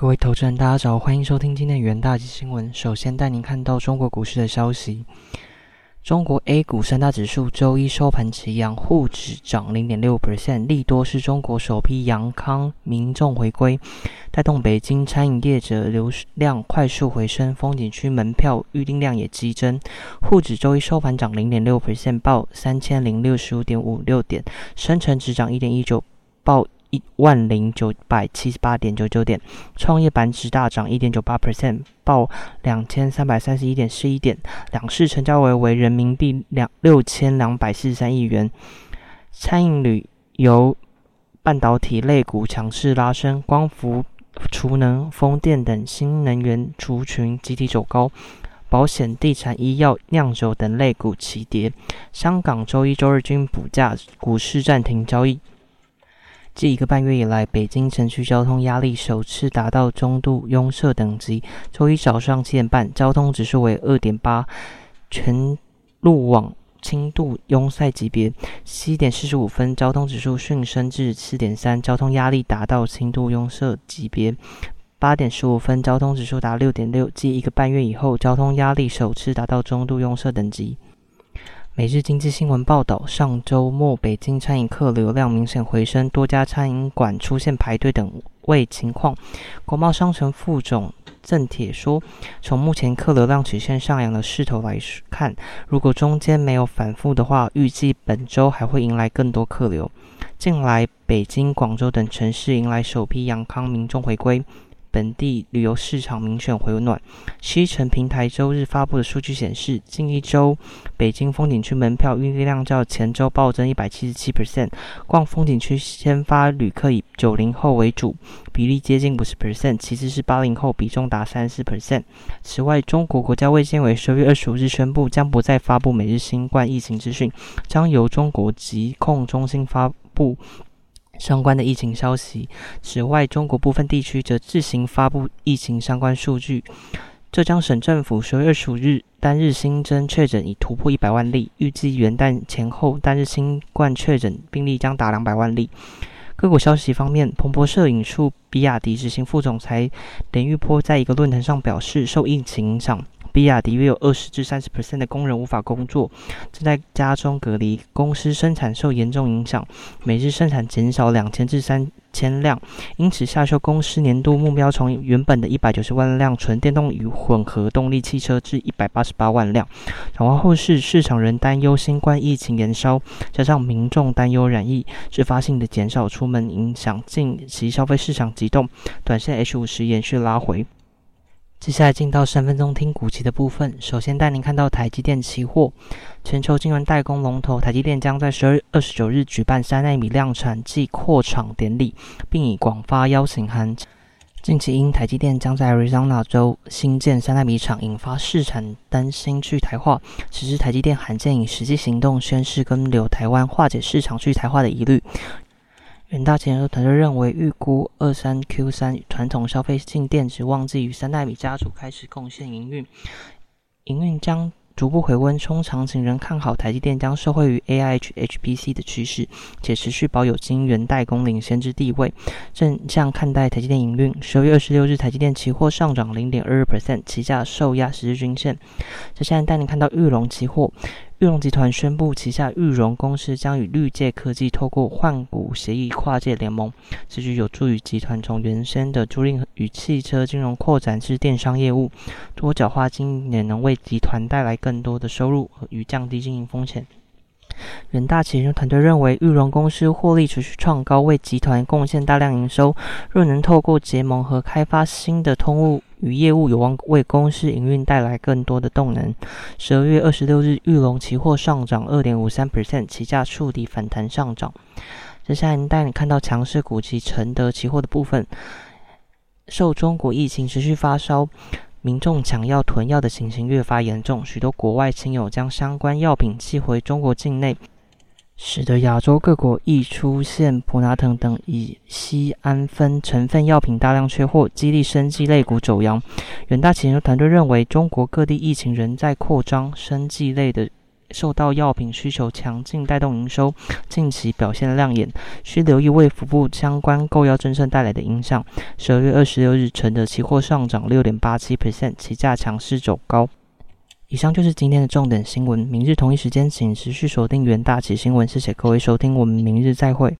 各位投资人，大家早，欢迎收听今天的元大吉新闻。首先带您看到中国股市的消息。中国 A 股三大指数周一收盘齐扬，沪指涨零点六 percent，利多是中国首批阳康民众回归，带动北京餐饮业者流量快速回升，风景区门票预订量也激增。沪指周一收盘涨零点六 percent，报三千零六十五点五六点，深成指涨一点一九，报。一万零九百七十八点九九点，创业板指大涨一点九八 percent，报两千三百三十一点四一点，两市成交额为人民币两六千两百四十三亿元。餐饮、旅游、半导体类股强势拉升，光伏、储能、风电等新能源族群集体走高，保险、地产、医药、酿酒等类股齐跌。香港周一、周日均补价，股市暂停交易。近一个半月以来，北京城区交通压力首次达到中度拥塞等级。周一早上七点半，交通指数为二点八，全路网轻度拥塞级别。七点四十五分，交通指数迅升至四点三，交通压力达到轻度拥塞级别。八点十五分，交通指数达六点六，继一个半月以后，交通压力首次达到中度拥塞等级。每日经济新闻报道，上周末北京餐饮客流量明显回升，多家餐饮馆出现排队等位情况。国贸商城副总郑铁说：“从目前客流量曲线上扬的势头来看，如果中间没有反复的话，预计本周还会迎来更多客流。近来，北京、广州等城市迎来首批阳康民众回归。”本地旅游市场明显回暖。西城平台周日发布的数据显示，近一周北京风景区门票预订量较前周暴增一百七十七 percent。逛风景区先发旅客以九零后为主，比例接近五十 percent，其次是八零后，比重达三十四 percent。此外，中国国家卫健委十月二十五日宣布，将不再发布每日新冠疫情资讯，将由中国疾控中心发布。相关的疫情消息。此外，中国部分地区则自行发布疫情相关数据。浙江省政府十月二十五日单日新增确诊已突破一百万例，预计元旦前后单日新冠确诊病例将达两百万例。个股消息方面，彭博社引述比亚迪执行副总裁连玉波在一个论坛上表示，受疫情影响。比亚迪约有二十至三十 percent 的工人无法工作，正在家中隔离。公司生产受严重影响，每日生产减少两千至三千辆，因此下修公司年度目标，从原本的一百九十万辆纯电动与混合动力汽车至一百八十八万辆。展望后市，市场仍担忧新冠疫情延烧，加上民众担忧染疫，自发性的减少出门，影响近期消费市场急动，短线 H 五十延续拉回。接下来进到三分钟听股期的部分。首先带您看到台积电期货，全球晶圆代工龙头台积电将在十二月二十九日举办三纳米量产暨扩厂典礼，并已广发邀请函。近期因台积电将在 Arizona 州新建三纳米厂，引发市场担心去台化，此时台积电罕见以实际行动宣示跟留台湾，化解市场去台化的疑虑。远大前团队认为，预估二三 Q 三传统消费性电子旺季与三代米家族开始贡献营运，营运将。逐步回温，中长情仍看好台积电将受惠于 A I H H P C 的趋势，且持续保有晶圆代工领先之地位。正向看待台积电营运。十二月二十六日，台积电期货上涨零点二二 percent，期价受压十日均线。接下来带你看到玉龙期货。玉龙集团宣布，旗下玉龙公司将与绿界科技透过换股协议跨界联盟，此举有助于集团从原先的租赁与汽车金融扩展至电商业务，多角化经营也能为集团带来更多的收入与降低经营风险。远大企业团队认为，玉龙公司获利持续创高，为集团贡献大量营收。若能透过结盟和开发新的通路与业务，有望为公司营运带来更多的动能。十二月二十六日，玉龙期货上涨二点五三 percent，期价触底反弹上涨。接下来带你看到强势股及承德期货的部分，受中国疫情持续发烧。民众抢药囤药的情形越发严重，许多国外亲友将相关药品寄回中国境内，使得亚洲各国易出现普拿腾等乙酰胺酚成分药品大量缺货，激励生计类股走阳。远大企业团队认为，中国各地疫情仍在扩张，生计类的受到药品需求强劲带动营收，近期表现亮眼，需留意为服部相关购药政策带来的影响。十二月二十六日，成的期货上涨六点八七 percent，期价强势走高。以上就是今天的重点新闻，明日同一时间请持续锁定元大旗新闻。谢谢各位收听，我们明日再会。